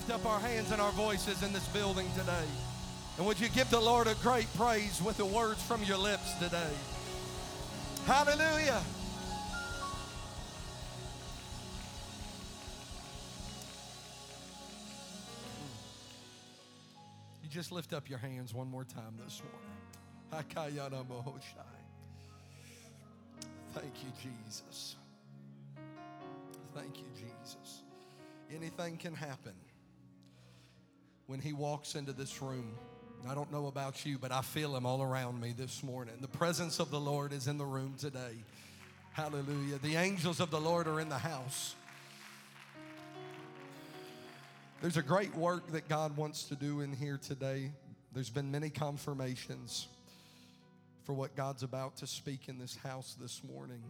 Lift up our hands and our voices in this building today? And would you give the Lord a great praise with the words from your lips today? Hallelujah. You just lift up your hands one more time this morning. Thank you, Jesus. Thank you, Jesus. Anything can happen when he walks into this room. I don't know about you, but I feel him all around me this morning. The presence of the Lord is in the room today. Hallelujah. The angels of the Lord are in the house. There's a great work that God wants to do in here today. There's been many confirmations for what God's about to speak in this house this morning.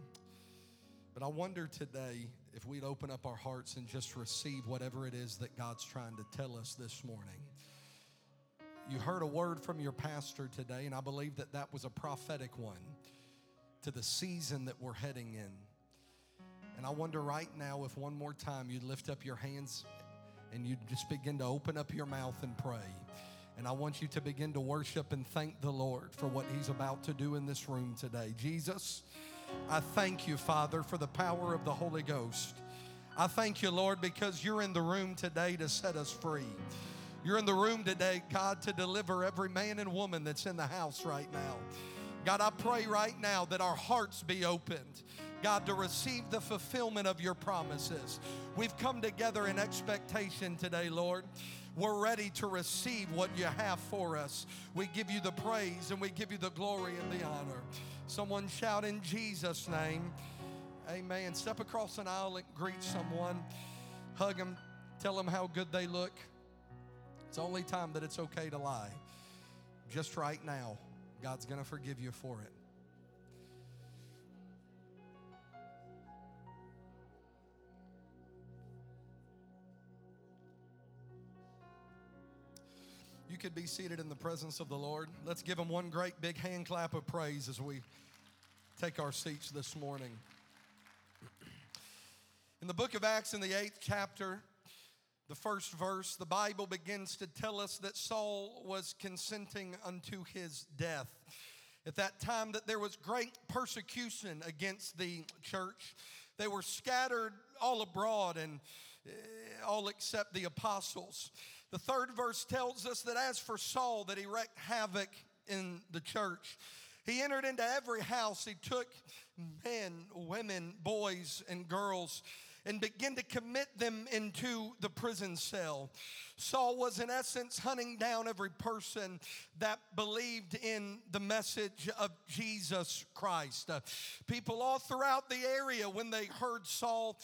But I wonder today if we'd open up our hearts and just receive whatever it is that God's trying to tell us this morning. You heard a word from your pastor today, and I believe that that was a prophetic one to the season that we're heading in. And I wonder right now if one more time you'd lift up your hands and you just begin to open up your mouth and pray. And I want you to begin to worship and thank the Lord for what He's about to do in this room today. Jesus, I thank you, Father, for the power of the Holy Ghost. I thank you, Lord, because you're in the room today to set us free. You're in the room today, God, to deliver every man and woman that's in the house right now. God, I pray right now that our hearts be opened. God, to receive the fulfillment of your promises. We've come together in expectation today, Lord. We're ready to receive what you have for us. We give you the praise and we give you the glory and the honor. Someone shout in Jesus' name. Amen. Step across an aisle and greet someone. Hug them. Tell them how good they look. It's the only time that it's okay to lie. Just right now, God's going to forgive you for it. You could be seated in the presence of the Lord. Let's give him one great big hand clap of praise as we take our seats this morning. In the book of Acts, in the eighth chapter, the first verse, the Bible begins to tell us that Saul was consenting unto his death. At that time, that there was great persecution against the church. They were scattered all abroad and eh, all except the apostles. The third verse tells us that as for Saul, that he wreaked havoc in the church. He entered into every house. He took men, women, boys, and girls and began to commit them into the prison cell. Saul was, in essence, hunting down every person that believed in the message of Jesus Christ. Uh, people all throughout the area, when they heard Saul,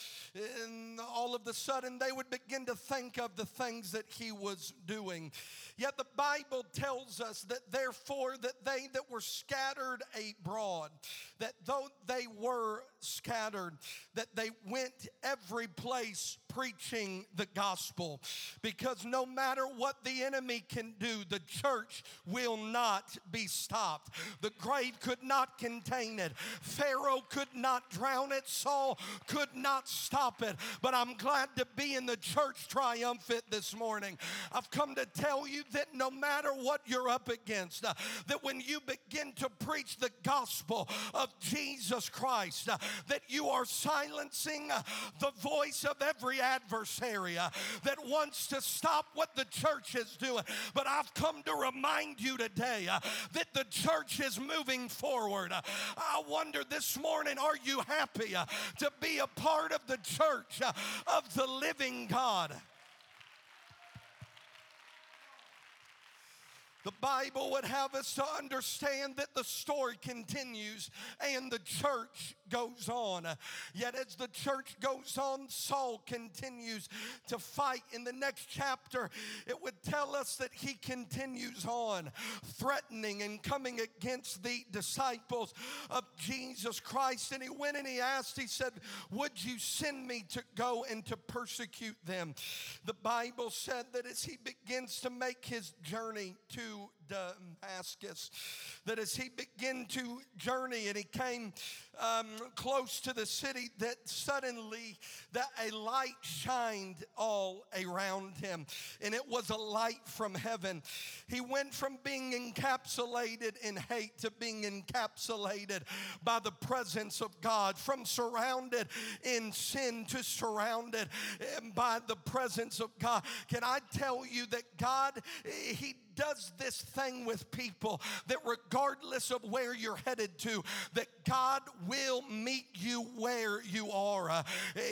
and all of a sudden they would begin to think of the things that he was doing. Yet the Bible tells us that therefore that they that were scattered abroad, that though they were scattered, that they went every place preaching the gospel because no matter what the enemy can do, the church will not be stopped. The grave could not contain it, Pharaoh could not drown it, Saul could not stop it. But I'm glad to be in the church triumphant this morning. I've come to tell you that no matter what you're up against, uh, that when you begin to preach the gospel of Jesus Christ, uh, that you are silencing uh, the voice of every adversary that wants to stop what the church is doing. But I've come to remind you today uh, that the church is moving forward. Uh, I wonder this morning, are you happy uh, to be a part of the church of the living God? The Bible would have us to understand that the story continues and the church goes on. Yet, as the church goes on, Saul continues to fight. In the next chapter, it would tell us that he continues on, threatening and coming against the disciples of Jesus Christ. And he went and he asked, he said, Would you send me to go and to persecute them? The Bible said that as he begins to make his journey to Damascus. That as he began to journey and he came um, close to the city, that suddenly that a light shined all around him, and it was a light from heaven. He went from being encapsulated in hate to being encapsulated by the presence of God, from surrounded in sin to surrounded by the presence of God. Can I tell you that God, He does this thing with people that regardless of where you're headed to, that God will meet you where you are. Uh,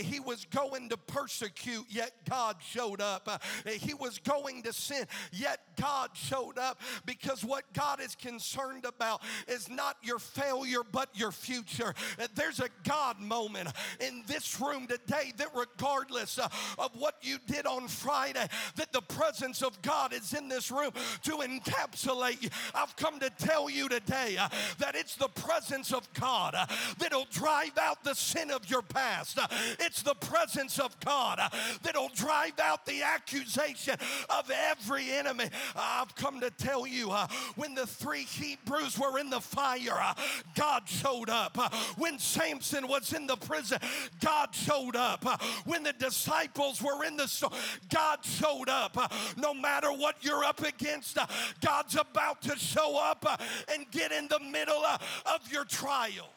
he was going to persecute, yet God showed up. Uh, he was going to sin, yet God showed up because what God is concerned about is not your failure, but your future. Uh, there's a God moment in this room today that regardless of what you did on Friday, that the presence of God is in this room to encapsulate you. I've come to tell you today uh, that it's the presence of God uh, that'll drive out the sin of your past. Uh, it's the presence of God uh, that'll drive out the accusation of every enemy. I've come to tell you uh, when the three Hebrews were in the fire, uh, God showed up. when Samson was in the prison, God showed up. when the disciples were in the store, God showed up. no matter what you're up against, Uh, God's about to show up uh, and get in the middle uh, of your trial.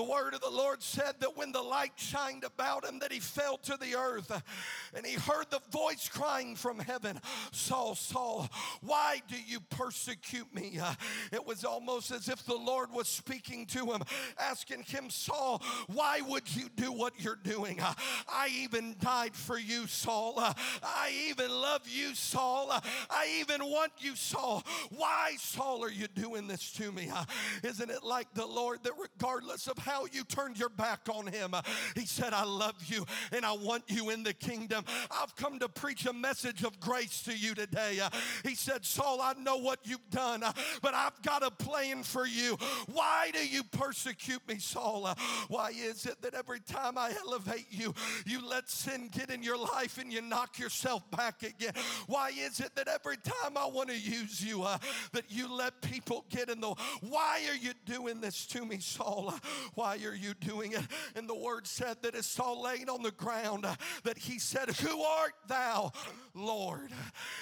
The word of the Lord said that when the light shined about him, that he fell to the earth and he heard the voice crying from heaven, Saul, Saul, why do you persecute me? It was almost as if the Lord was speaking to him, asking him, Saul, why would you do what you're doing? I even died for you, Saul. I even love you, Saul. I even want you, Saul. Why, Saul, are you doing this to me? Isn't it like the Lord that regardless of how you turned your back on him. He said, I love you and I want you in the kingdom. I've come to preach a message of grace to you today. He said, Saul, I know what you've done, but I've got a plan for you. Why do you persecute me, Saul? Why is it that every time I elevate you, you let sin get in your life and you knock yourself back again? Why is it that every time I want to use you, uh, that you let people get in the Why are you doing this to me, Saul? Why are you doing it? And the word said that as Saul laid on the ground, uh, that he said, Who art thou, Lord?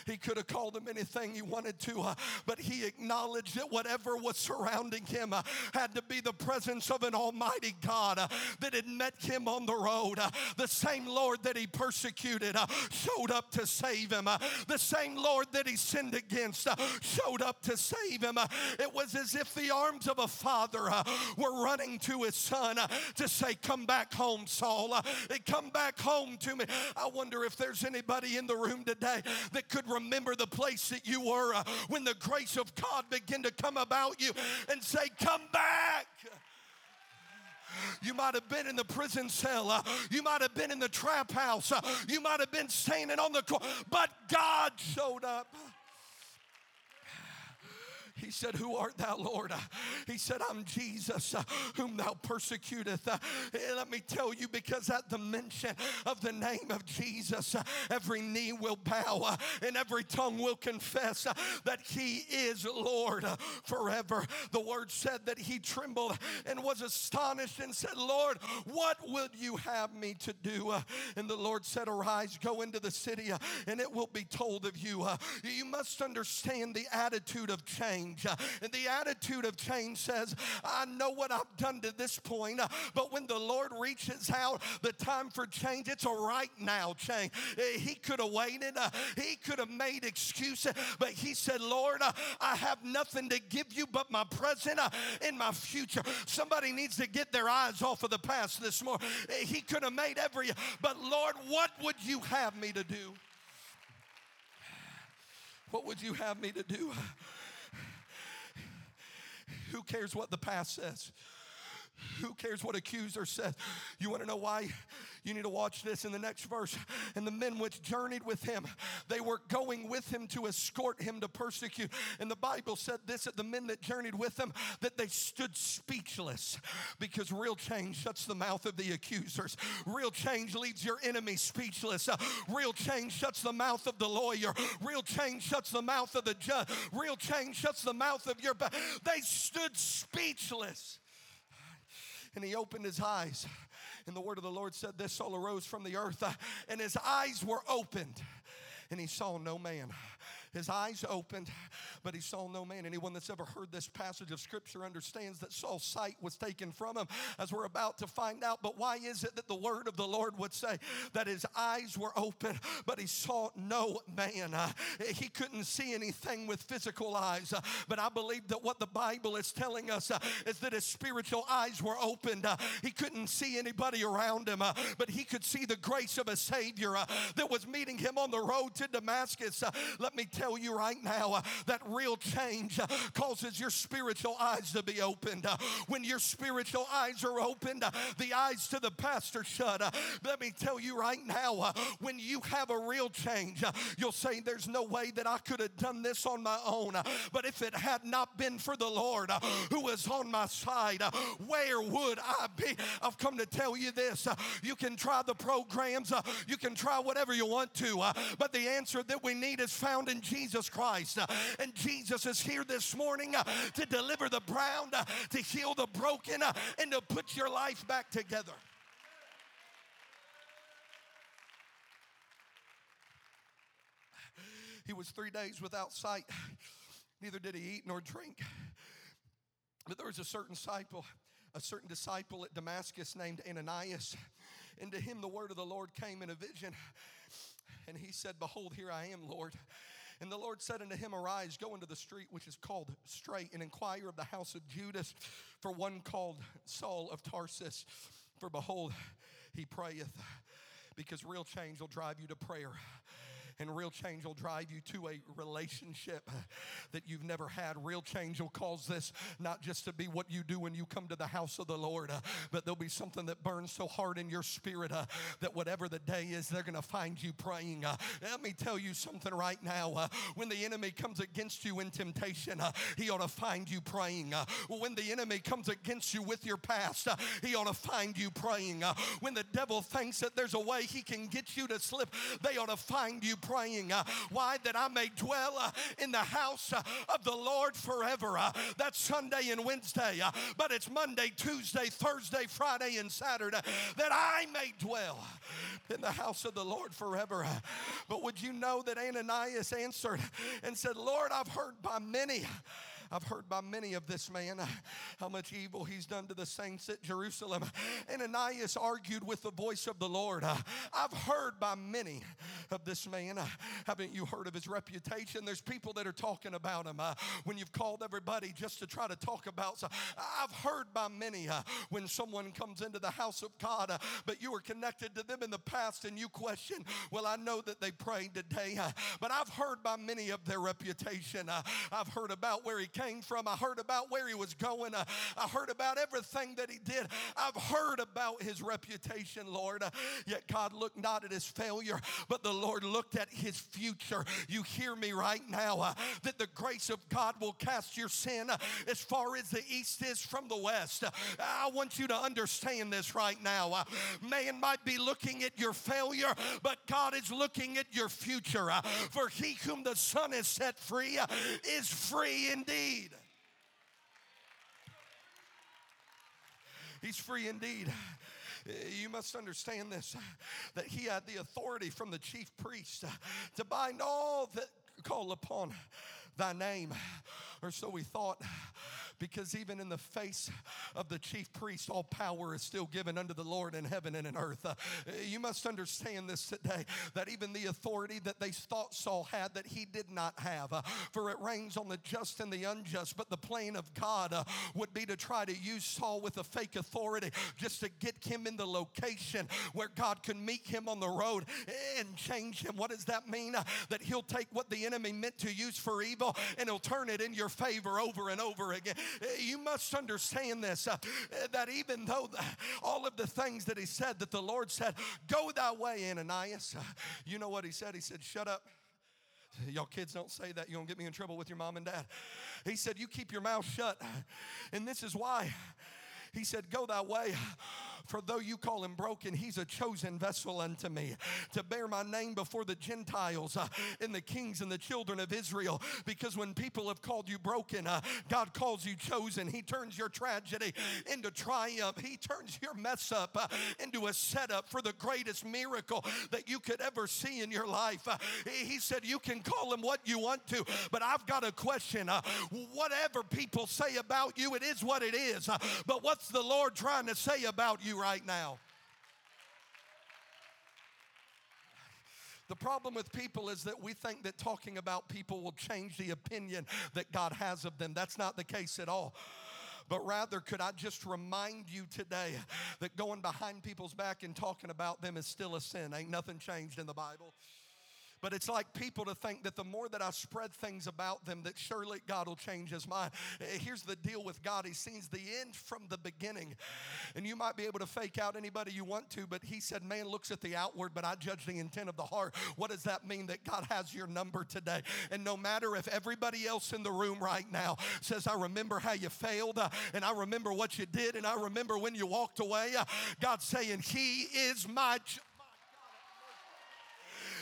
He could have called him anything he wanted to, uh, but he acknowledged that whatever was surrounding him uh, had to be the presence of an almighty God uh, that had met him on the road. Uh, the same Lord that he persecuted uh, showed up to save him. The same Lord that he sinned against showed up to save him. It was as if the arms of a father were running to his son uh, to say, Come back home, Saul. Uh, come back home to me. I wonder if there's anybody in the room today that could remember the place that you were uh, when the grace of God began to come about you and say, Come back. You might have been in the prison cell. You might have been in the trap house. You might have been standing on the court. But God showed up. He said, Who art thou, Lord? He said, I'm Jesus, uh, whom thou persecutest. Uh, let me tell you, because at the mention of the name of Jesus, uh, every knee will bow and every tongue will confess that he is Lord forever. The word said that he trembled and was astonished and said, Lord, what would you have me to do? And the Lord said, Arise, go into the city, and it will be told of you. You must understand the attitude of change. And the attitude of change says, I know what I've done to this point, but when the Lord reaches out, the time for change, it's a right now change. He could have waited, he could have made excuses, but he said, Lord, I have nothing to give you but my present and my future. Somebody needs to get their eyes off of the past this morning. He could have made every, but Lord, what would you have me to do? What would you have me to do? Who cares what the past says? Who cares what accuser says? You want to know why? You need to watch this in the next verse. And the men which journeyed with him, they were going with him to escort him to persecute. And the Bible said this that the men that journeyed with him, that they stood speechless because real change shuts the mouth of the accusers. Real change leaves your enemy speechless. Real change shuts the mouth of the lawyer. Real change shuts the mouth of the judge. Real change shuts the mouth of your. Ba- they stood speechless. And he opened his eyes and the word of the Lord said, This Saul arose from the earth, and his eyes were opened, and he saw no man. His eyes opened, but he saw no man. Anyone that's ever heard this passage of scripture understands that Saul's sight was taken from him, as we're about to find out. But why is it that the word of the Lord would say that his eyes were open, but he saw no man? Uh, he couldn't see anything with physical eyes. Uh, but I believe that what the Bible is telling us uh, is that his spiritual eyes were opened. Uh, he couldn't see anybody around him, uh, but he could see the grace of a Savior uh, that was meeting him on the road to Damascus. let me tell you right now uh, that real change uh, causes your spiritual eyes to be opened. Uh, when your spiritual eyes are opened, uh, the eyes to the past are shut. Uh, let me tell you right now, uh, when you have a real change, you'll say, There's no way that I could have done this on my own. but if it had not been for the Lord who was on my side, where would I be? I've come to tell you this. you can try the programs, you can try whatever you want to, but the answer that we need is found in Jesus Christ. And Jesus is here this morning uh, to deliver the brown, uh, to heal the broken, uh, and to put your life back together. He was three days without sight, neither did he eat nor drink. But there was a certain disciple, a certain disciple at Damascus named Ananias, and to him the word of the Lord came in a vision. And he said, Behold, here I am, Lord. And the Lord said unto him, Arise, go into the street which is called Straight, and inquire of the house of Judas for one called Saul of Tarsus. For behold, he prayeth. Because real change will drive you to prayer. And real change will drive you to a relationship that you've never had. Real change will cause this not just to be what you do when you come to the house of the Lord, uh, but there'll be something that burns so hard in your spirit uh, that whatever the day is, they're going to find you praying. Uh, let me tell you something right now. Uh, when the enemy comes against you in temptation, uh, he ought to find you praying. Uh, when the enemy comes against you with your past, he ought to find you praying. when the devil thinks that there's a way he can get you to slip, they ought to find you praying. Uh, why? That I may dwell uh, in the house uh, of the Lord forever. That's Sunday and Wednesday, but it's Monday, Tuesday, Thursday, Friday, and Saturday that I may dwell in the house of the Lord forever. But would you know that Ananias answered and said, Lord, I've heard by many I've heard by many of this man how much evil he's done to the saints at Jerusalem. Ananias argued with the voice of the Lord. I've heard by many of this man. Haven't you heard of his reputation? There's people that are talking about him uh, when you've called everybody just to try to talk about. I've heard by many uh, when someone comes into the house of God, uh, but you were connected to them in the past and you question, well, I know that they prayed today, uh, but I've heard by many of their reputation. Uh, I've heard about where he came from. I heard about where he was going. I heard about everything that he did. I've heard about his reputation, Lord. Yet God looked not at his failure, but the Lord looked at his future. You hear me right now uh, that the grace of God will cast your sin uh, as far as the east is from the west. I want you to understand this right now. Uh, man might be looking at your failure, but God is looking at your future. For he whom the Son has set free is free indeed. He's free indeed. You must understand this that he had the authority from the chief priest to bind all that call upon thy name. Or so we thought because even in the face of the chief priest, all power is still given unto the Lord in heaven and in earth. Uh, you must understand this today that even the authority that they thought Saul had, that he did not have. Uh, for it rains on the just and the unjust, but the plan of God uh, would be to try to use Saul with a fake authority just to get him in the location where God can meet him on the road and change him. What does that mean? Uh, that he'll take what the enemy meant to use for evil and he'll turn it in your favor over and over again. You must understand this uh, that even though the, all of the things that he said, that the Lord said, Go thy way, Ananias, uh, you know what he said? He said, Shut up. Y'all kids don't say that. You're going to get me in trouble with your mom and dad. He said, You keep your mouth shut. And this is why. He said, Go thy way. For though you call him broken, he's a chosen vessel unto me to bear my name before the Gentiles uh, and the kings and the children of Israel. Because when people have called you broken, uh, God calls you chosen. He turns your tragedy into triumph, He turns your mess up uh, into a setup for the greatest miracle that you could ever see in your life. Uh, he said, You can call him what you want to, but I've got a question. Uh, whatever people say about you, it is what it is. Uh, but what's the Lord trying to say about you right now? The problem with people is that we think that talking about people will change the opinion that God has of them. That's not the case at all. But rather, could I just remind you today that going behind people's back and talking about them is still a sin? Ain't nothing changed in the Bible. But it's like people to think that the more that I spread things about them, that surely God will change his mind. Eh, Here's the deal with God He sees the end from the beginning. And you might be able to fake out anybody you want to, but He said, Man looks at the outward, but I judge the intent of the heart. What does that mean? That God has your number today. And no matter if everybody else in the room right now says, I remember how you failed, uh, and I remember what you did, and I remember when you walked away, uh, God's saying, He is my.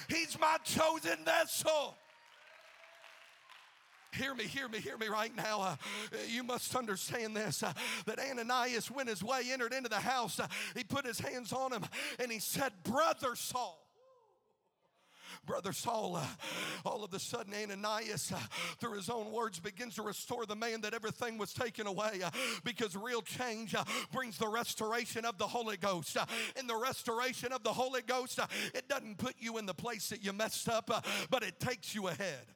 He's my chosen vessel. Hear me, hear me, hear me right now. Uh, you must understand this uh, that Ananias went his way, entered into the house. Uh, he put his hands on him and he said, Brother Saul. Brother Saul, uh, all of a sudden, Ananias, uh, through his own words, begins to restore the man that everything was taken away uh, because real change brings the restoration of the Holy Ghost. And the restoration of the Holy Ghost, it doesn't put you in the place that you messed up, but it takes you ahead.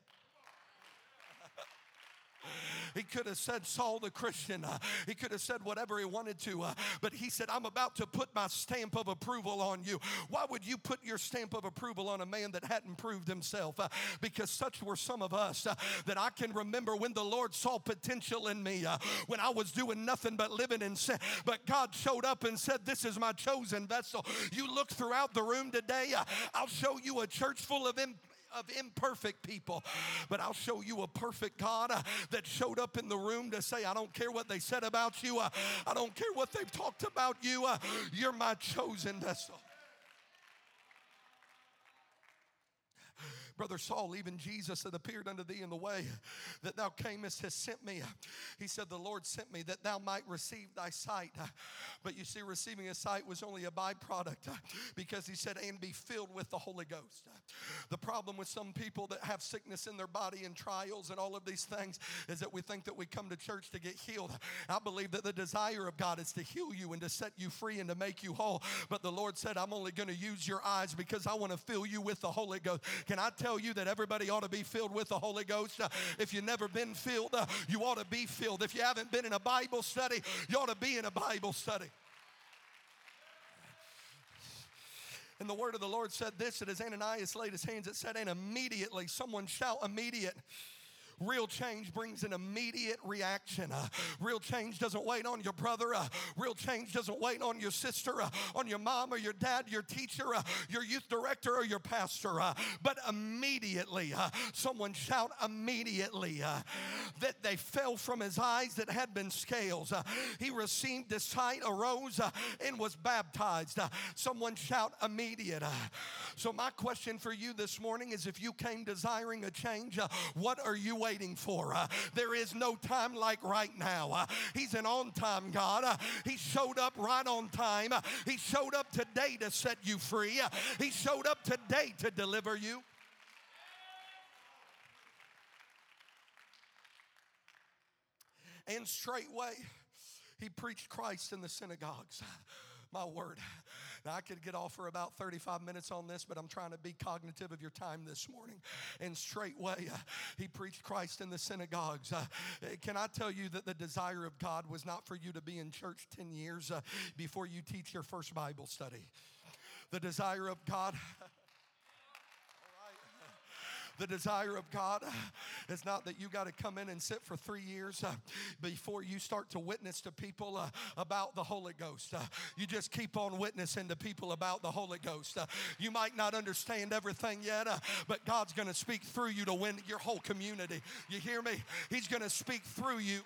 He could have said Saul the Christian. Uh, he could have said whatever he wanted to. Uh, but he said, I'm about to put my stamp of approval on you. Why would you put your stamp of approval on a man that hadn't proved himself? Uh, because such were some of us that I can remember when the Lord saw potential in me, when I was doing nothing but living in sin. But God showed up and said, This is my chosen vessel. You look throughout the room today, I'll show you a church full of im- of imperfect people, but I'll show you a perfect God uh, that showed up in the room to say, I don't care what they said about you, uh, I don't care what they've talked about you, uh, you're my chosen vessel. Brother Saul, even Jesus that appeared unto thee in the way that thou camest has sent me. He said, The Lord sent me that thou might receive thy sight. But you see, receiving a sight was only a byproduct because he said, and be filled with the Holy Ghost. The problem with some people that have sickness in their body and trials and all of these things is that we think that we come to church to get healed. I believe that the desire of God is to heal you and to set you free and to make you whole. But the Lord said, I'm only going to use your eyes because I want to fill you with the Holy Ghost. Can I tell you that everybody ought to be filled with the Holy Ghost? Uh, if you've never been filled, uh, you ought to be filled. If you haven't been in a Bible study, you ought to be in a Bible study. And the word of the Lord said this that as Ananias laid his hands, it said, and immediately, someone shout immediate. Real change brings an immediate reaction. Uh, real change doesn't wait on your brother. Uh, real change doesn't wait on your sister, uh, on your mom or your dad, your teacher, uh, your youth director or your pastor. Uh, but immediately, uh, someone shout immediately that they fell from his eyes that had been scales. He received his sight, arose, and was baptized. Someone shout immediate. So, my question for you this morning is if you came desiring a change, what are you waiting for? Uh, there is no time like right now. Uh, he's an on time God. Uh, he showed up right on time. He showed up today to set you free. He showed up today to deliver you. And straightway, he preached Christ in the synagogues. My word. Now, I could get off for about 35 minutes on this, but I'm trying to be cognitive of your time this morning. And straightway, uh, he preached Christ in the synagogues. Uh, can I tell you that the desire of God was not for you to be in church 10 years uh, before you teach your first Bible study? The desire of God. The desire of God is not that you got to come in and sit for three years uh, before you start to witness to people uh, about the Holy Ghost. Uh, you just keep on witnessing to people about the Holy Ghost. You might not understand everything yet, but God's going to speak through you to win your whole community. You hear me? He's going to speak through you.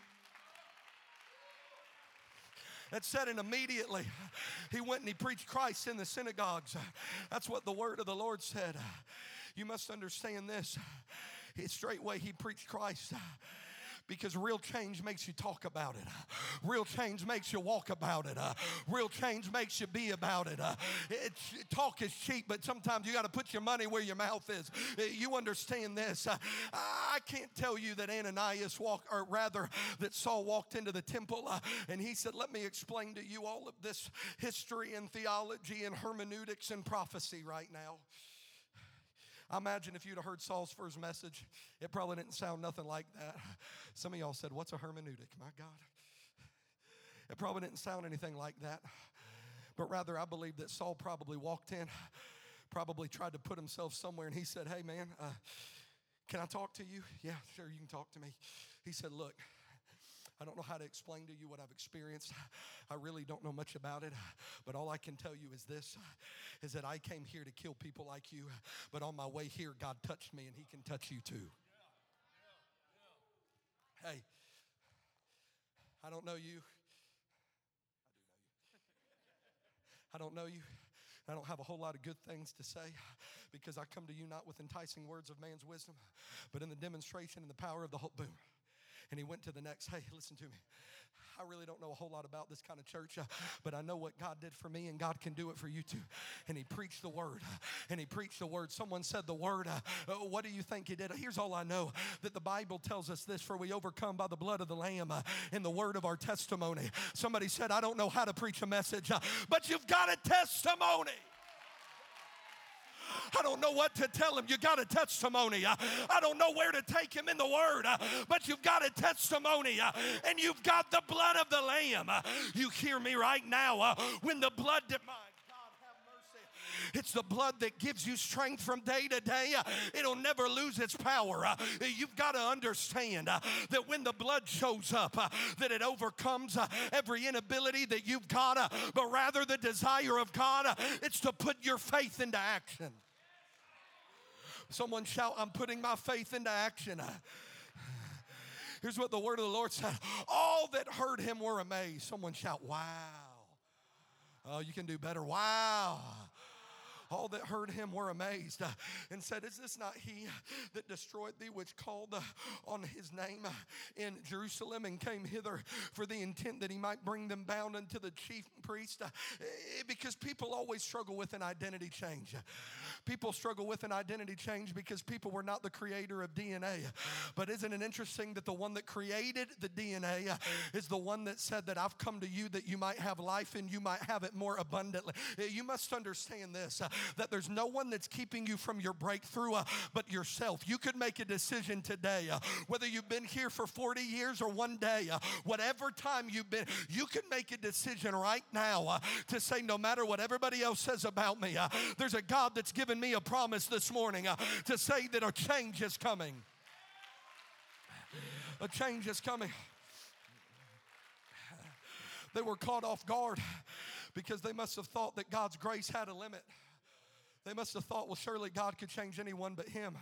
It said, and immediately he went and he preached Christ in the synagogues. That's what the word of the Lord said. You must understand this. Straightway, he preached Christ because real change makes you talk about it. Real change makes you walk about it. real change makes you be about it. It's, talk is cheap, but sometimes you got to put your money where your mouth is. You understand this. I can't tell you that Ananias walked, or rather, that Saul walked into the temple and he said, Let me explain to you all of this history and theology and hermeneutics and prophecy right now. I imagine if you'd have heard Saul's first message, it probably didn't sound nothing like that. Some of y'all said, What's a hermeneutic? My God. It probably didn't sound anything like that. But rather, I believe that Saul probably walked in, probably tried to put himself somewhere, and he said, Hey, man, uh, can I talk to you? Yeah, sure, you can talk to me. He said, Look, I don't know how to explain to you what I've experienced. I really don't know much about it. But all I can tell you is this is that I came here to kill people like you. But on my way here, God touched me and He can touch you too. Hey, I don't know you. I don't know you. I don't have a whole lot of good things to say because I come to you not with enticing words of man's wisdom, but in the demonstration and the power of the whole boom. And he went to the next, hey, listen to me. I really don't know a whole lot about this kind of church, uh, but I know what God did for me, and God can do it for you too. And he preached the word, and he preached the word. Someone said the word. Uh, uh, what do you think he did? Here's all I know that the Bible tells us this for we overcome by the blood of the Lamb uh, and the word of our testimony. Somebody said, I don't know how to preach a message, but you've got a testimony. I don't know what to tell him. You got a testimony. Uh, I don't know where to take him in the word, uh, but you've got a testimony uh, and you've got the blood of the Lamb. You hear me right now. When the blood, de- it's the blood that gives you strength from day to day. It'll never lose its power. You've got to understand that when the blood shows up, that it overcomes every inability that you've got, but rather the desire of God, it's to put your faith into action. Someone shout, I'm putting my faith into action. Here's what the word of the Lord said All that heard him were amazed. Someone shout, Wow. Oh, you can do better. Wow all that heard him were amazed uh, and said, Is this not he that destroyed thee, which called uh, on his name uh, in Jerusalem and came hither for the intent that he might bring them bound unto the chief priest? Because people always struggle with an identity change. People struggle with an identity change because people were not the creator of DNA. But isn't it interesting that the one that created the DNA is the one that said that I've come to you that you might have life and you might have it more abundantly? You must understand this that there's no one that's keeping you from your breakthrough uh, but yourself. You could make a decision today, uh, whether you've been here for 40 years or one day, uh, whatever time you've been, you can make a decision right now uh, to say, no matter what everybody else says about me, uh, there's a God that's given me a promise this morning uh, to say that a change is coming. A change is coming. They were caught off guard because they must have thought that God's grace had a limit. They must have thought, well, surely God could change anyone but Him.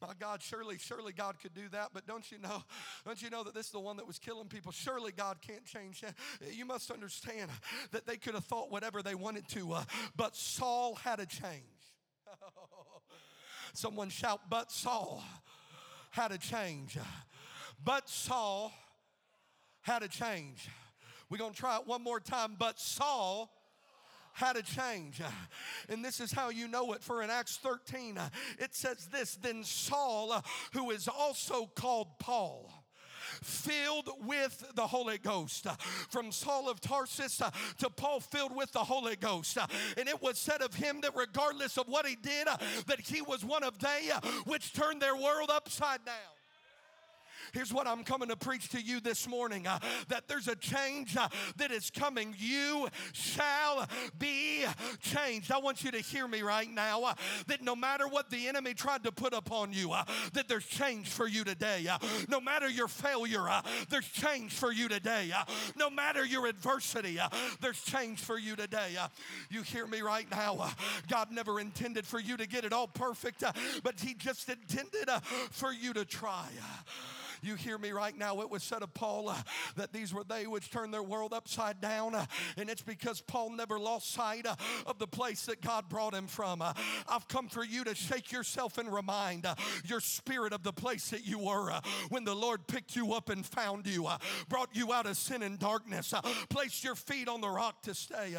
My God, surely, surely God could do that. But don't you know, don't you know that this is the one that was killing people? Surely God can't change. You must understand that they could have thought whatever they wanted to, uh, but Saul had a change. Someone shout, but Saul had a change. But Saul had a change. We're going to try it one more time. But Saul had a change. And this is how you know it. For in Acts 13, it says this Then Saul, who is also called Paul, filled with the Holy Ghost. From Saul of Tarsus to Paul filled with the Holy Ghost. And it was said of him that regardless of what he did, that he was one of they which turned their world upside down. Here's what I'm coming to preach to you this morning uh, that there's a change uh, that is coming. You shall be changed. I want you to hear me right now uh, that no matter what the enemy tried to put upon you, uh, that there's change for you today. Uh, no matter your failure, uh, there's change for you today. no matter your adversity, there's change for you today. you hear me right now. God never intended for you to get it all perfect, but He just intended for you to try. You hear me right now? It was said of Paul uh, that these were they which turned their world upside down, uh, and it's because Paul never lost sight uh, of the place that God brought him from. Uh, I've come for you to shake yourself and remind uh, your spirit of the place that you were uh, when the Lord picked you up and found you, brought you out of sin and darkness, placed your feet on the rock to stay.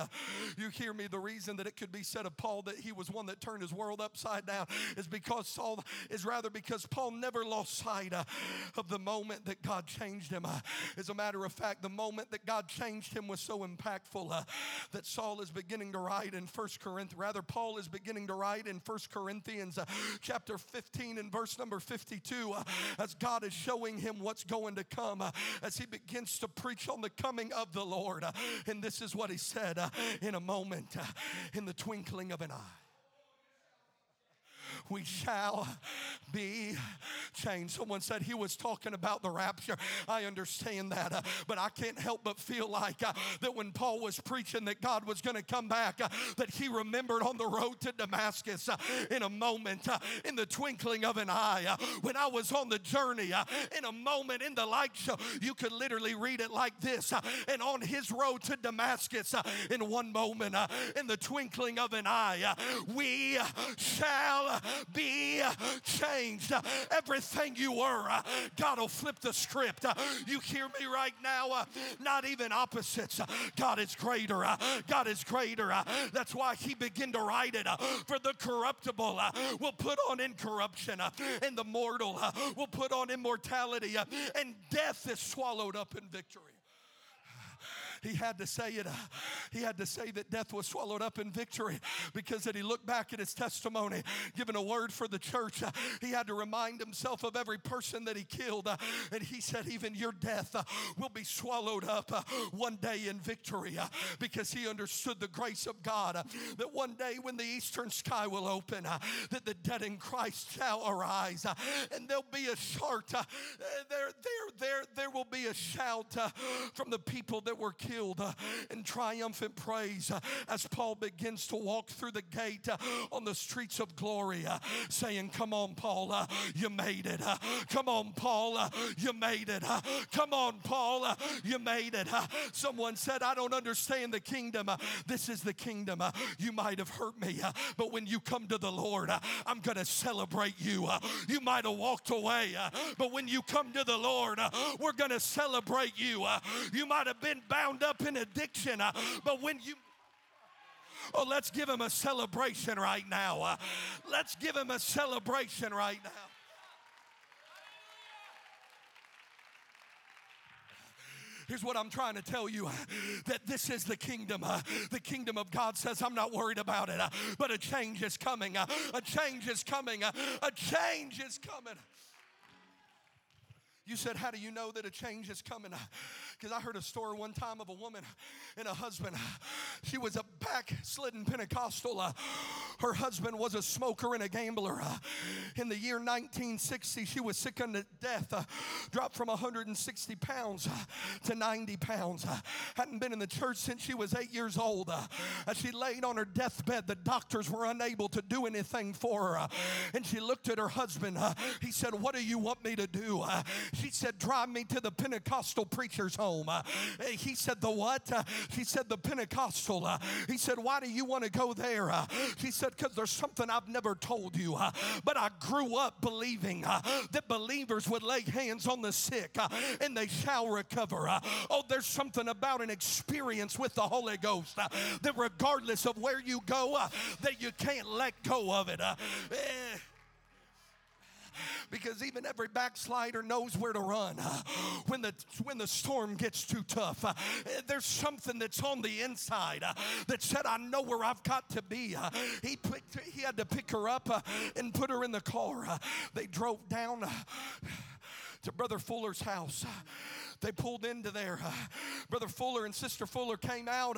you hear me? The reason that it could be said of Paul that he was one that turned his world upside down is because Saul is rather because Paul never lost sight of the moment that God changed him. Uh, as a matter of fact, the moment that God changed him was so impactful uh, that Saul is beginning to write in First Corinthians, rather, Paul is beginning to write in First Corinthians uh, chapter 15 and verse number 52 uh, as God is showing him what's going to come as he begins to preach on the coming of the Lord. And this is what he said in a moment, in the twinkling of an eye we shall be changed. Someone said he was talking about the rapture. I understand that, uh, but I can't help but feel like uh, that when Paul was preaching that God was going to come back, uh, that he remembered on the road to Damascus uh, in a moment, uh, in the twinkling of an eye, uh, when I was on the journey, in a moment in the light show. You could literally read it like this and on his road to Damascus, in one moment, in the twinkling of an eye, we shall be changed. Everything you were, uh, God will flip the script. Uh, you hear me right now? Uh, not even opposites. God is greater. God is greater. That's why He began to write it. For the corruptible will put on incorruption, and the mortal will put on immortality, and death is swallowed up in victory. He had to say it. Uh, he had to say that death was swallowed up in victory because that he looked back at his testimony, given a word for the church. Uh, he had to remind himself of every person that he killed. Uh, and he said, even your death uh, will be swallowed up uh, one day in victory uh, because he understood the grace of God that one day when the eastern sky will open, that the dead in Christ shall arise and there'll be a shout. There, there, there, there will be a shout from the people that were killed killed uh, in triumphant praise uh, as Paul begins to walk through the gate uh, on the streets of glory, uh, saying, Come on, Paul, uh, you made it. Uh, come on, Paul, you made it. Come on, Paul, you made it. Someone said, I don't understand the kingdom. This is the kingdom. You might have hurt me, but when you come to the Lord, I'm going to celebrate you. You might have walked away, but when you come to the Lord, we're going to celebrate you. You might have been bound up in addiction. Uh, but when you Oh, let's give him a celebration right now. Uh, let's give him a celebration right now. Here's what I'm trying to tell you that this is the kingdom. Uh, the kingdom of God says, I'm not worried about it, uh, but a change is coming. Uh, a change is coming. Uh, a change is coming. You said, How do you know that a change is coming? Because I heard a story one time of a woman and a husband. She was a backslidden Pentecostal. Uh, her husband was a smoker and a gambler. Uh, in the year 1960, she was sick unto death, uh, dropped from 160 pounds to 90 pounds. Hadn't been in the church since she was eight years old. As she laid on her deathbed, the doctors were unable to do anything for her. And she looked at her husband. He said, What do you want me to do? Uh, she said, Drive me to the Pentecostal preacher's home. Uh, he said, The what? Uh, she said, The Pentecostal. Uh, he said, Why do you want to go there? Uh, she said, Because there's something I've never told you. Uh, but I grew up believing uh, that believers would lay hands on the sick uh, and they shall recover. Uh, oh, there's something about an experience with the Holy Ghost uh, that regardless of where you go, uh, that you can't let go of it. Uh, because even every backslider knows where to run when the when the storm gets too tough. Uh, there's something that's on the inside uh, that said, "I know where I've got to be." Uh, he picked, he had to pick her up and put her in the car. They drove down to Brother Fuller's house. They pulled into there. Brother Fuller and Sister Fuller came out.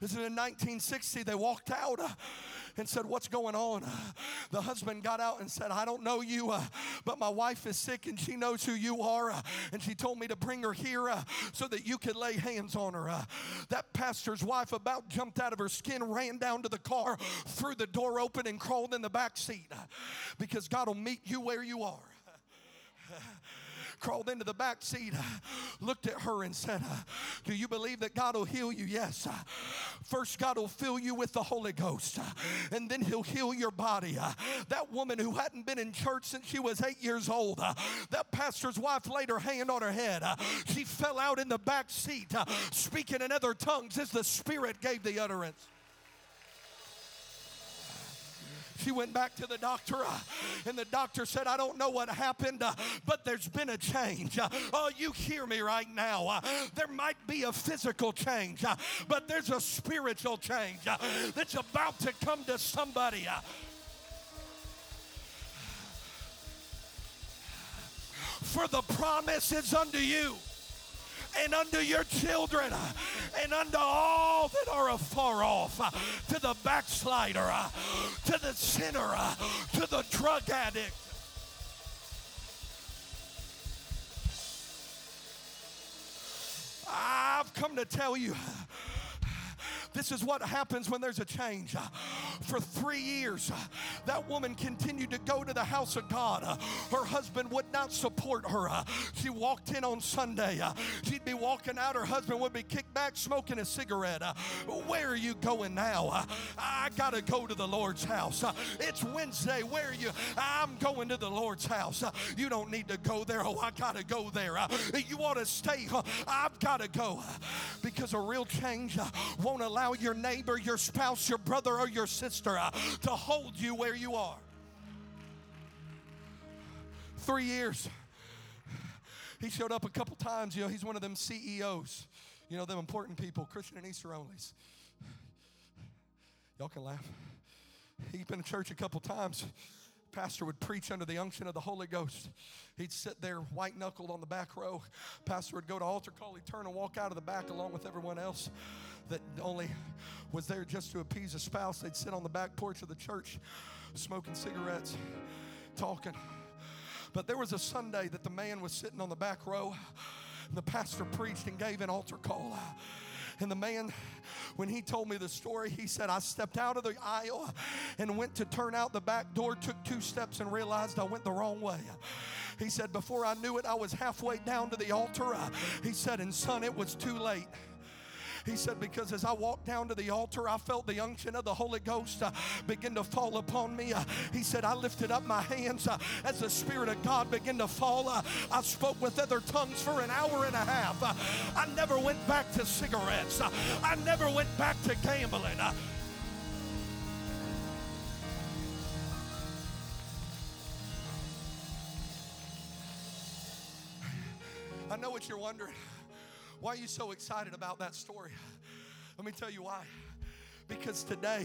This is in 1960. They walked out and said, What's going on? The husband got out and said, I don't know you, but my wife is sick and she knows who you are. And she told me to bring her here so that you could lay hands on her. That pastor's wife about jumped out of her skin, ran down to the car, threw the door open, and crawled in the back seat because God will meet you where you are crawled into the back seat, uh, looked at her and said, uh, Do you believe that God will heal you? Yes. Uh, first, God will fill you with the Holy Ghost, and then He'll heal your body. That woman who hadn't been in church since she was eight years old, that pastor's wife laid her hand on her head. She fell out in the back seat, speaking in other tongues as the Spirit gave the utterance. She went back to the doctor, uh, and the doctor said, I don't know what happened, uh, but there's been a change. Uh, oh, you hear me right now. There might be a physical change, but there's a spiritual change that's about to come to somebody. For the promise is unto you and unto your children and unto all that are afar off, to the backslider, to the sinner, to the drug addict. I've come to tell you this is what happens when there's a change. For three years, that woman continued to go to the house of God. Her husband would not support her. She walked in on Sunday. She'd be walking out. Her husband would be kicked back smoking a cigarette. Where are you going now? I got to go to the Lord's house. It's Wednesday. Where are you? I'm going to the Lord's house. You don't need to go there. Oh, I got to go there. You want to stay. I've got to go. Because a real change won't allow allow your neighbor, your spouse, your brother, or your sister uh, to hold you where you are. Three years. He showed up a couple times. You know, he's one of them CEOs. You know, them important people, Christian and Easter onlys. Y'all can laugh. He's been to church a couple times pastor would preach under the unction of the Holy Ghost. He'd sit there white knuckled on the back row. Pastor would go to altar call, he'd turn and walk out of the back along with everyone else that only was there just to appease a spouse. They'd sit on the back porch of the church smoking cigarettes, talking. But there was a Sunday that the man was sitting on the back row. And the pastor preached and gave an altar call. And the man, when he told me the story, he said, I stepped out of the aisle and went to turn out the back door, took two steps, and realized I went the wrong way. He said, Before I knew it, I was halfway down to the altar. He said, And son, it was too late. He said, Because as I walked down to the altar, I felt the unction of the Holy Ghost uh, begin to fall upon me. Uh, he said, I lifted up my hands uh, as the Spirit of God began to fall. Uh, I spoke with other tongues for an hour and a half. Uh, I never went back to cigarettes, uh, I never went back to gambling. I know what you're wondering. Why are you so excited about that story? Let me tell you why. Because today,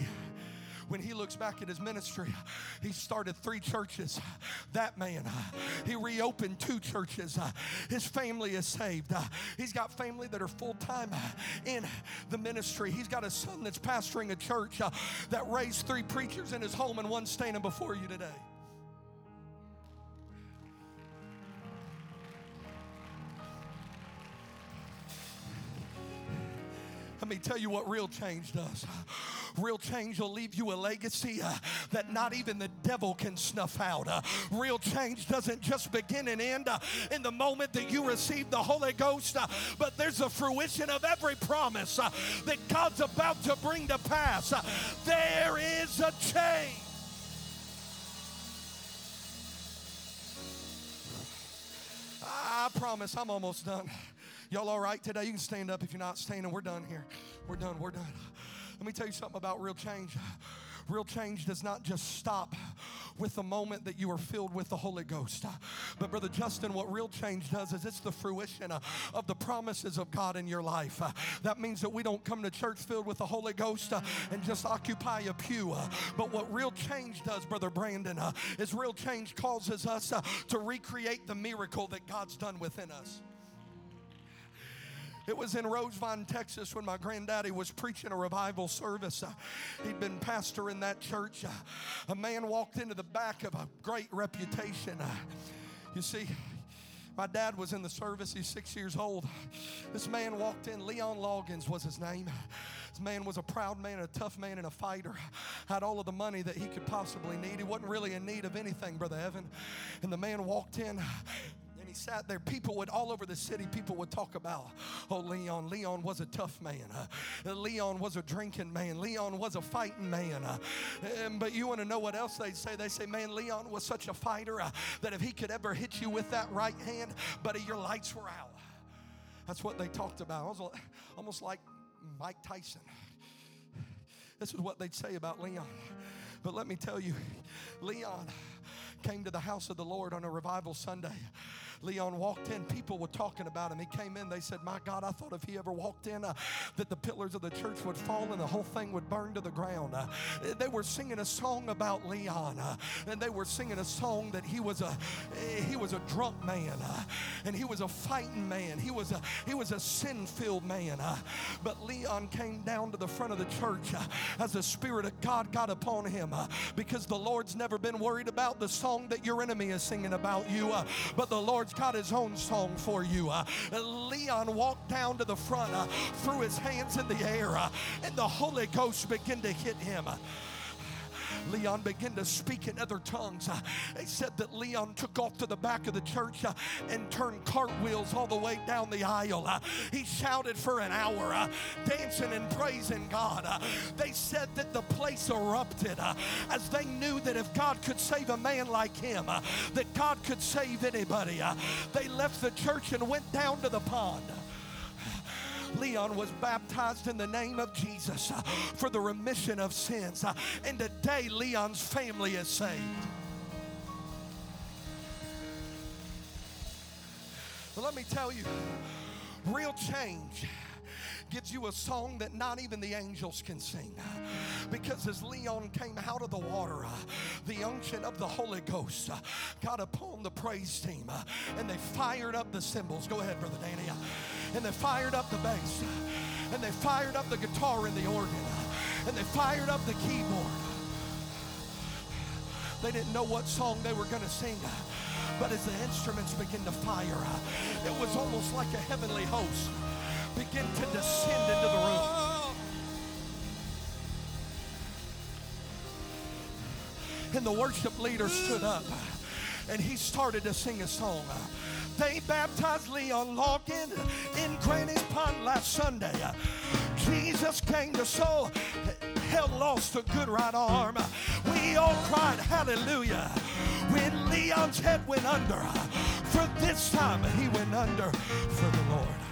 when he looks back at his ministry, he started three churches. That man, he reopened two churches. His family is saved. He's got family that are full time in the ministry. He's got a son that's pastoring a church that raised three preachers in his home and one standing before you today. Me tell you what real change does. Real change will leave you a legacy uh, that not even the devil can snuff out. Uh, real change doesn't just begin and end uh, in the moment that you receive the Holy Ghost, uh, but there's a fruition of every promise uh, that God's about to bring to pass. Uh, there is a change. I promise I'm almost done. Y'all all right today? You can stand up if you're not standing. We're done here. We're done. We're done. Let me tell you something about real change. Real change does not just stop with the moment that you are filled with the Holy Ghost. But, Brother Justin, what real change does is it's the fruition of the promises of God in your life. That means that we don't come to church filled with the Holy Ghost and just occupy a pew. But what real change does, Brother Brandon, is real change causes us to recreate the miracle that God's done within us. It was in Rosevine, Texas, when my granddaddy was preaching a revival service. Uh, he'd been pastor in that church. Uh, a man walked into the back of a great reputation. Uh, you see, my dad was in the service. He's six years old. This man walked in. Leon Loggins was his name. This man was a proud man, a tough man, and a fighter. Had all of the money that he could possibly need. He wasn't really in need of anything, Brother Evan. And the man walked in he sat there, people would all over the city, people would talk about, oh, Leon. Leon was a tough man. Uh, Leon was a drinking man. Leon was a fighting man. Uh, but you want to know what else they'd say? They say, man, Leon was such a fighter uh, that if he could ever hit you with that right hand, buddy, your lights were out. That's what they talked about. Almost, almost like Mike Tyson. This is what they'd say about Leon. But let me tell you, Leon came to the house of the Lord on a revival Sunday. Leon walked in, people were talking about him. He came in, they said, My God, I thought if he ever walked in, uh, that the pillars of the church would fall and the whole thing would burn to the ground. Uh, they were singing a song about Leon, uh, and they were singing a song that he was a he was a drunk man, uh, and he was a fighting man. He was a he was a sin-filled man. Uh, but Leon came down to the front of the church uh, as the Spirit of God got upon him, because the Lord's never been worried about the song that your enemy is singing about you, but the Lord Lord's got his own song for you. Uh, Leon walked down to the front, uh, threw his hands in the air, uh, and the Holy Ghost began to hit him. Leon began to speak in other tongues. Uh, they said that Leon took off to the back of the church uh, and turned cartwheels all the way down the aisle. Uh, he shouted for an hour, dancing and praising God. They said that the place erupted as they knew that if God could save a man like him, that God could save anybody. They left the church and went down to the pond. Leon was baptized in the name of Jesus uh, for the remission of sins. Uh, and today, Leon's family is saved. But let me tell you, real change gives you a song that not even the angels can sing. Because as Leon came out of the water, the unction of the Holy Ghost got upon the praise team and they fired up the cymbals. Go ahead, Brother Danny. And they fired up the bass and they fired up the guitar and the organ and they fired up the keyboard. They didn't know what song they were going to sing. But as the instruments began to fire, it was almost like a heavenly host begin to descend into the room. And the worship leader stood up and he started to sing a song. They baptized Leon Loggins in Granny's Pond last Sunday. Jesus came to soul. Hell lost a good right arm. We all cried hallelujah when Leon's head went under. For this time he went under for the Lord.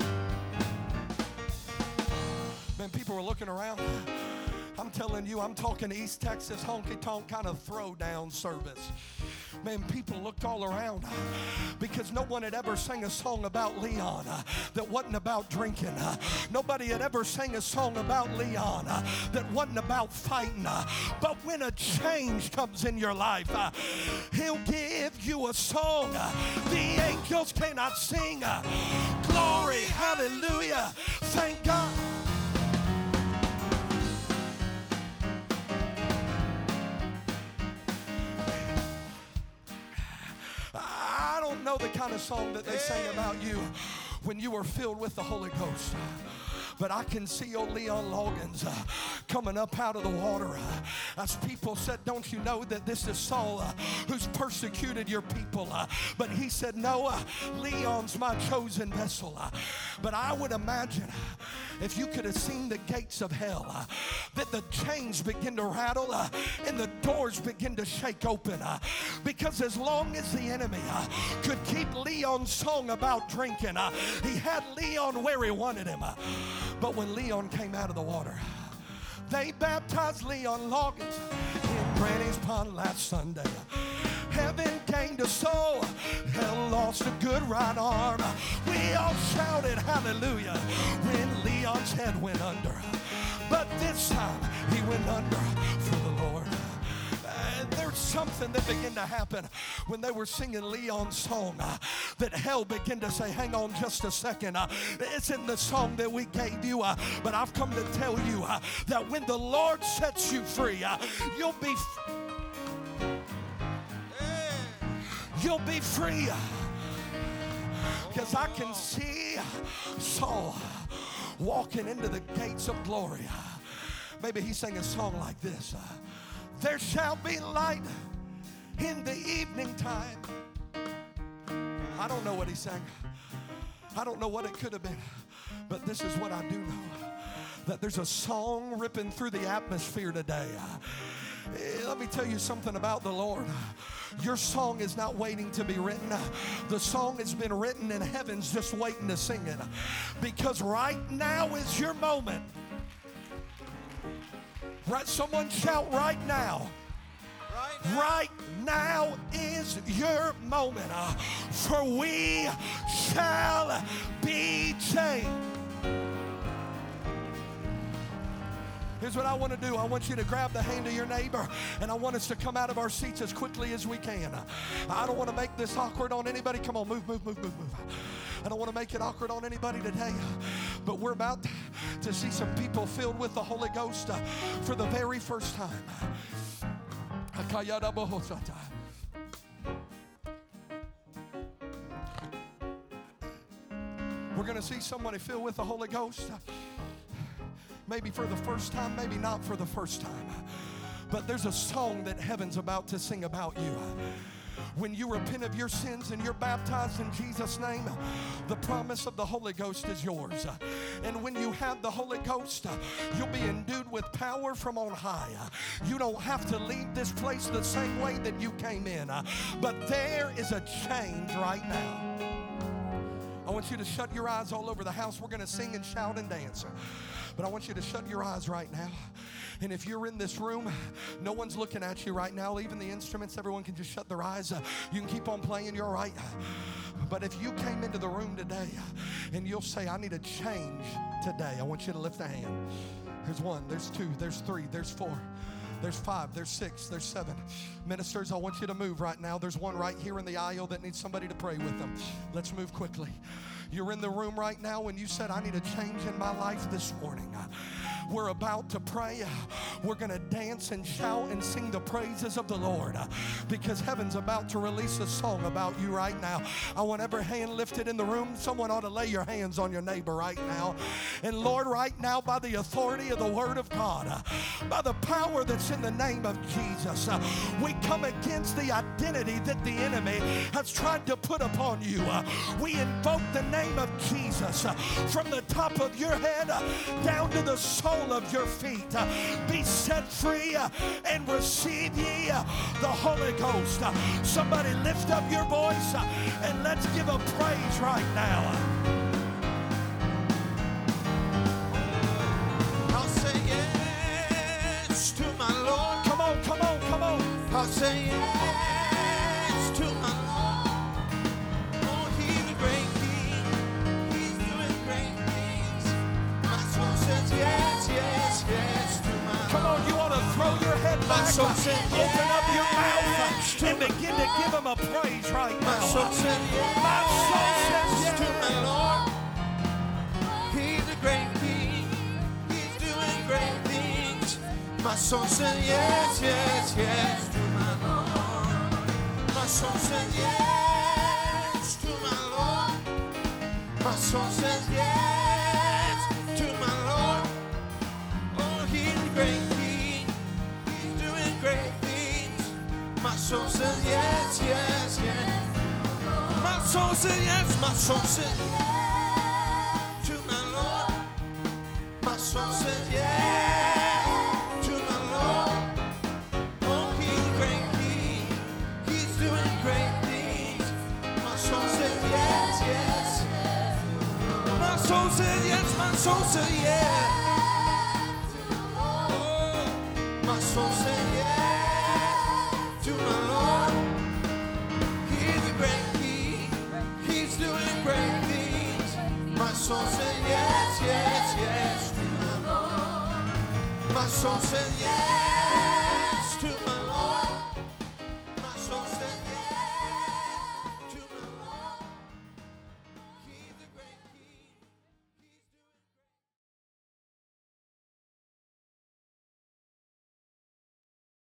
People were looking around. I'm telling you, I'm talking East Texas honky tonk kind of throwdown service. Man, people looked all around because no one had ever sang a song about Leon that wasn't about drinking. Nobody had ever sang a song about Leon that wasn't about fighting. But when a change comes in your life, he'll give you a song the angels cannot sing. Glory, hallelujah. Thank God. Know the kind of song that they sang about you when you were filled with the Holy Ghost. But I can see old Leon Loggins uh, coming up out of the water. Uh, as people said, Don't you know that this is Saul uh, who's persecuted your people? Uh, but he said, No, uh, Leon's my chosen vessel. Uh, but I would imagine if you could have seen the gates of hell, uh, that the chains begin to rattle uh, and the doors begin to shake open. uh, because as long as the enemy keep Leon's song about drinking, uh, he had Leon where he wanted him. uh. but when Leon came out of the water, they baptized Leon Loggins in Granny's Pond last Sunday. Heaven gained a soul, hell lost a good right arm. We all shouted hallelujah when Leon's head went under. But this time he went under for the Lord. Something that began to happen when they were singing Leon's song uh, that hell began to say, Hang on just a second. Uh, it's in the song that we gave you, uh, but I've come to tell you uh, that when the Lord sets you free, uh, you'll be. F- You'll be free. Because I can see Saul walking into the gates of glory. Maybe he sang a song like this There shall be light in the evening time. I don't know what he sang. I don't know what it could have been. But this is what I do know that there's a song ripping through the atmosphere today. Eh, Let me tell you something about the Lord. Your song is not waiting to be written. The song has been written and heaven's just waiting to sing it. Because right now is your moment. Right, someone shout right now. Right now is your moment, uh, for we shall be changed. Here's what I want to do. I want you to grab the hand of your neighbor and I want us to come out of our seats as quickly as we can. I don't want to make this awkward on anybody. Come on, move, move, move, move, move. I don't want to make it awkward on anybody today, but we're about to see some people filled with the Holy Ghost uh, for the very first time. We're going to see somebody filled with the Holy Ghost. Maybe for the first time, maybe not for the first time. But there's a song that heaven's about to sing about you. When you repent of your sins and you're baptized in Jesus' name, the promise of the Holy Ghost is yours. And when you have the Holy Ghost, you'll be endued with power from on high. You don't have to leave this place the same way that you came in, but there is a change right now. I want you to shut your eyes all over the house. We're going to sing and shout and dance. But I want you to shut your eyes right now. And if you're in this room, no one's looking at you right now. Even the instruments, everyone can just shut their eyes. You can keep on playing, you're right. But if you came into the room today and you'll say, I need a change today, I want you to lift a hand. There's one, there's two, there's three, there's four. There's five, there's six, there's seven. Ministers, I want you to move right now. There's one right here in the aisle that needs somebody to pray with them. Let's move quickly. You're in the room right now and you said, I need a change in my life this morning. We're about to pray. We're going to dance and shout and sing the praises of the Lord because heaven's about to release a song about you right now. I want every hand lifted in the room. Someone ought to lay your hands on your neighbor right now. And Lord, right now, by the authority of the Word of God, by the power that's in the name of Jesus, we come against the identity that the enemy has tried to put upon you. We invoke the name of Jesus from the top of your head down to the sole of your feet. Be set free and receive ye the Holy Ghost. Somebody lift up your voice and let's give a praise right now. I'll say yes to my Lord. Come on, come on, come on. I'll say yes throw your head My back. soul said Open up your mouth and begin to give him a praise right My now. soul said My soul says yes to my Lord. He's a great king. He's doing great things. My soul said yes, yes, yes to my Lord. My soul said yes to my Lord. My soul says soul says yes. My soul says to my Lord. My soul says yes to my Lord. Oh, he's great king. He's doing great things. My soul says yes, yes. My soul says yes. My soul says yes. Yes, yes, yes.